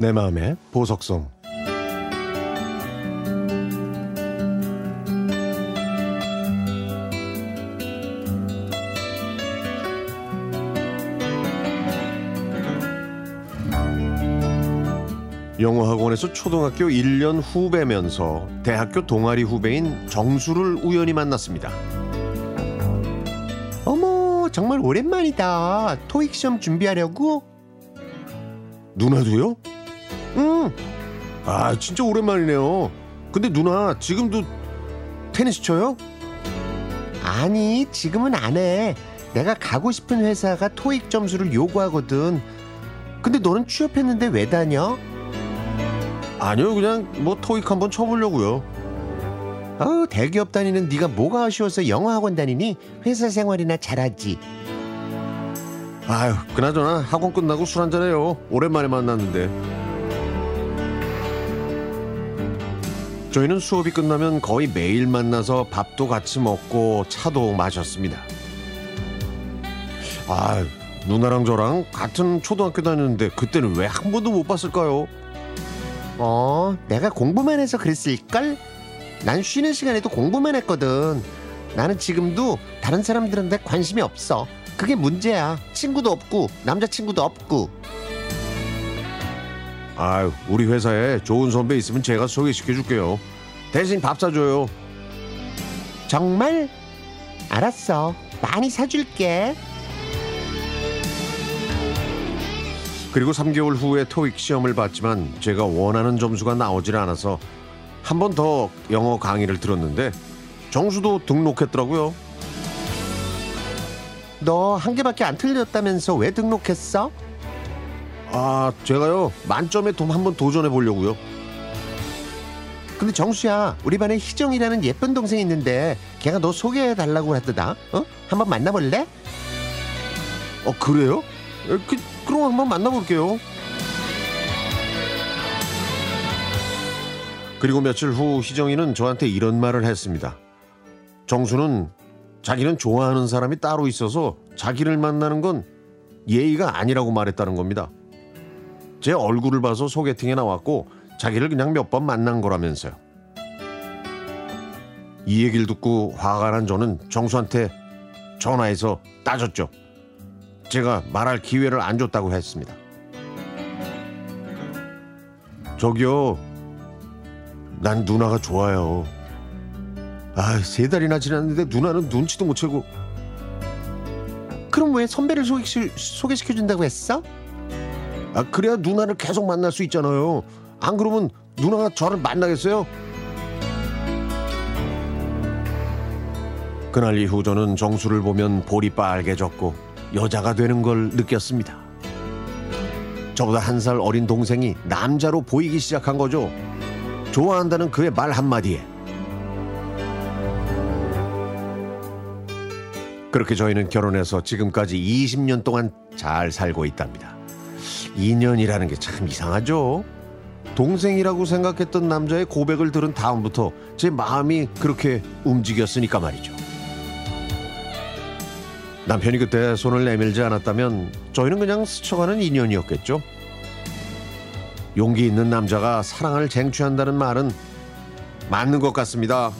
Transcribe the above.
내 마음의 보석성 영어학원에서 초등학교 1년 후배면서 대학교 동아리 후배인 정수를 우연히 만났습니다. 어머, 정말 오랜만이다. 토익 시험 준비하려고? 누나도요? 응. 아, 진짜 오랜만이네요. 근데 누나, 지금도 테니스 쳐요? 아니, 지금은 안 해. 내가 가고 싶은 회사가 토익 점수를 요구하거든. 근데 너는 취업했는데 왜 다녀? 아니요, 그냥 뭐 토익 한번 쳐보려고요. 어우, 대기업 다니는 네가 뭐가 아쉬워서 영어 학원 다니니? 회사 생활이나 잘하지. 아유, 그나저나 학원 끝나고 술 한잔 해요. 오랜만에 만났는데. 저희는 수업이 끝나면 거의 매일 만나서 밥도 같이 먹고 차도 마셨습니다. 아, 누나랑 저랑 같은 초등학교 다녔는데 그때는 왜 한 번도 못 봤을까요? 어, 내가 공부만 해서 그랬을걸? 난 쉬는 시간에도 공부만 했거든. 나는 지금도 다른 사람들한테 관심이 없어. 그게 문제야. 친구도 없고, 남자친구도 없고. 아유, 우리 회사에 좋은 선배 있으면 제가 소개시켜 줄게요. 대신 밥 사줘요. 정말? 알았어. 많이 사줄게. 그리고 3개월 후에 토익 시험을 봤지만 제가 원하는 점수가 나오질 않아서 한 번 더 영어 강의를 들었는데 정수도 등록했더라고요. 너 한 개밖에 안 틀렸다면서 왜 등록했어? 아, 제가요 만점에 좀 한번 도전해 보려고요. 근데 정수야, 우리 반에 희정이라는 예쁜 동생이 있는데 걔가 너 소개해 달라고 하더다. 어? 한번 만나볼래? 어 그래요? 에, 그, 그럼 한번 만나볼게요. 그리고 며칠 후 희정이는 저한테 이런 말을 했습니다. 정수는 자기는 좋아하는 사람이 따로 있어서 자기를 만나는 건 예의가 아니라고 말했다는 겁니다. 제 얼굴을 봐서 소개팅에 나왔고 자기를 그냥 몇 번 만난 거라면서요. 이 얘기를 듣고 화가 난 저는 정수한테 전화해서 따졌죠. 제가 말할 기회를 안 줬다고 했습니다. 저기요, 난 누나가 좋아요. 아, 세 달이나 지났는데 누나는 눈치도 못 채고. 그럼 왜 선배를 소개시, 소개시켜준다고 했어? 아, 그래야 누나를 계속 만날 수 있잖아요. 안 그러면 누나가 저를 만나겠어요? 그날 이후 저는 정수를 보면 볼이 빨개졌고 여자가 되는 걸 느꼈습니다. 저보다 한 살 어린 동생이 남자로 보이기 시작한 거죠. 좋아한다는 그의 말 한마디에. 그렇게 저희는 결혼해서 지금까지 20년 동안 잘 살고 있답니다. 인연이라는 게 참 이상하죠? 동생이라고 생각했던 남자의 고백을 들은 다음부터 제 마음이 그렇게 움직였으니까 말이죠. 남편이 그때 손을 내밀지 않았다면 저희는 그냥 스쳐가는 인연이었겠죠. 용기 있는 남자가 사랑을 쟁취한다는 말은 맞는 것 같습니다.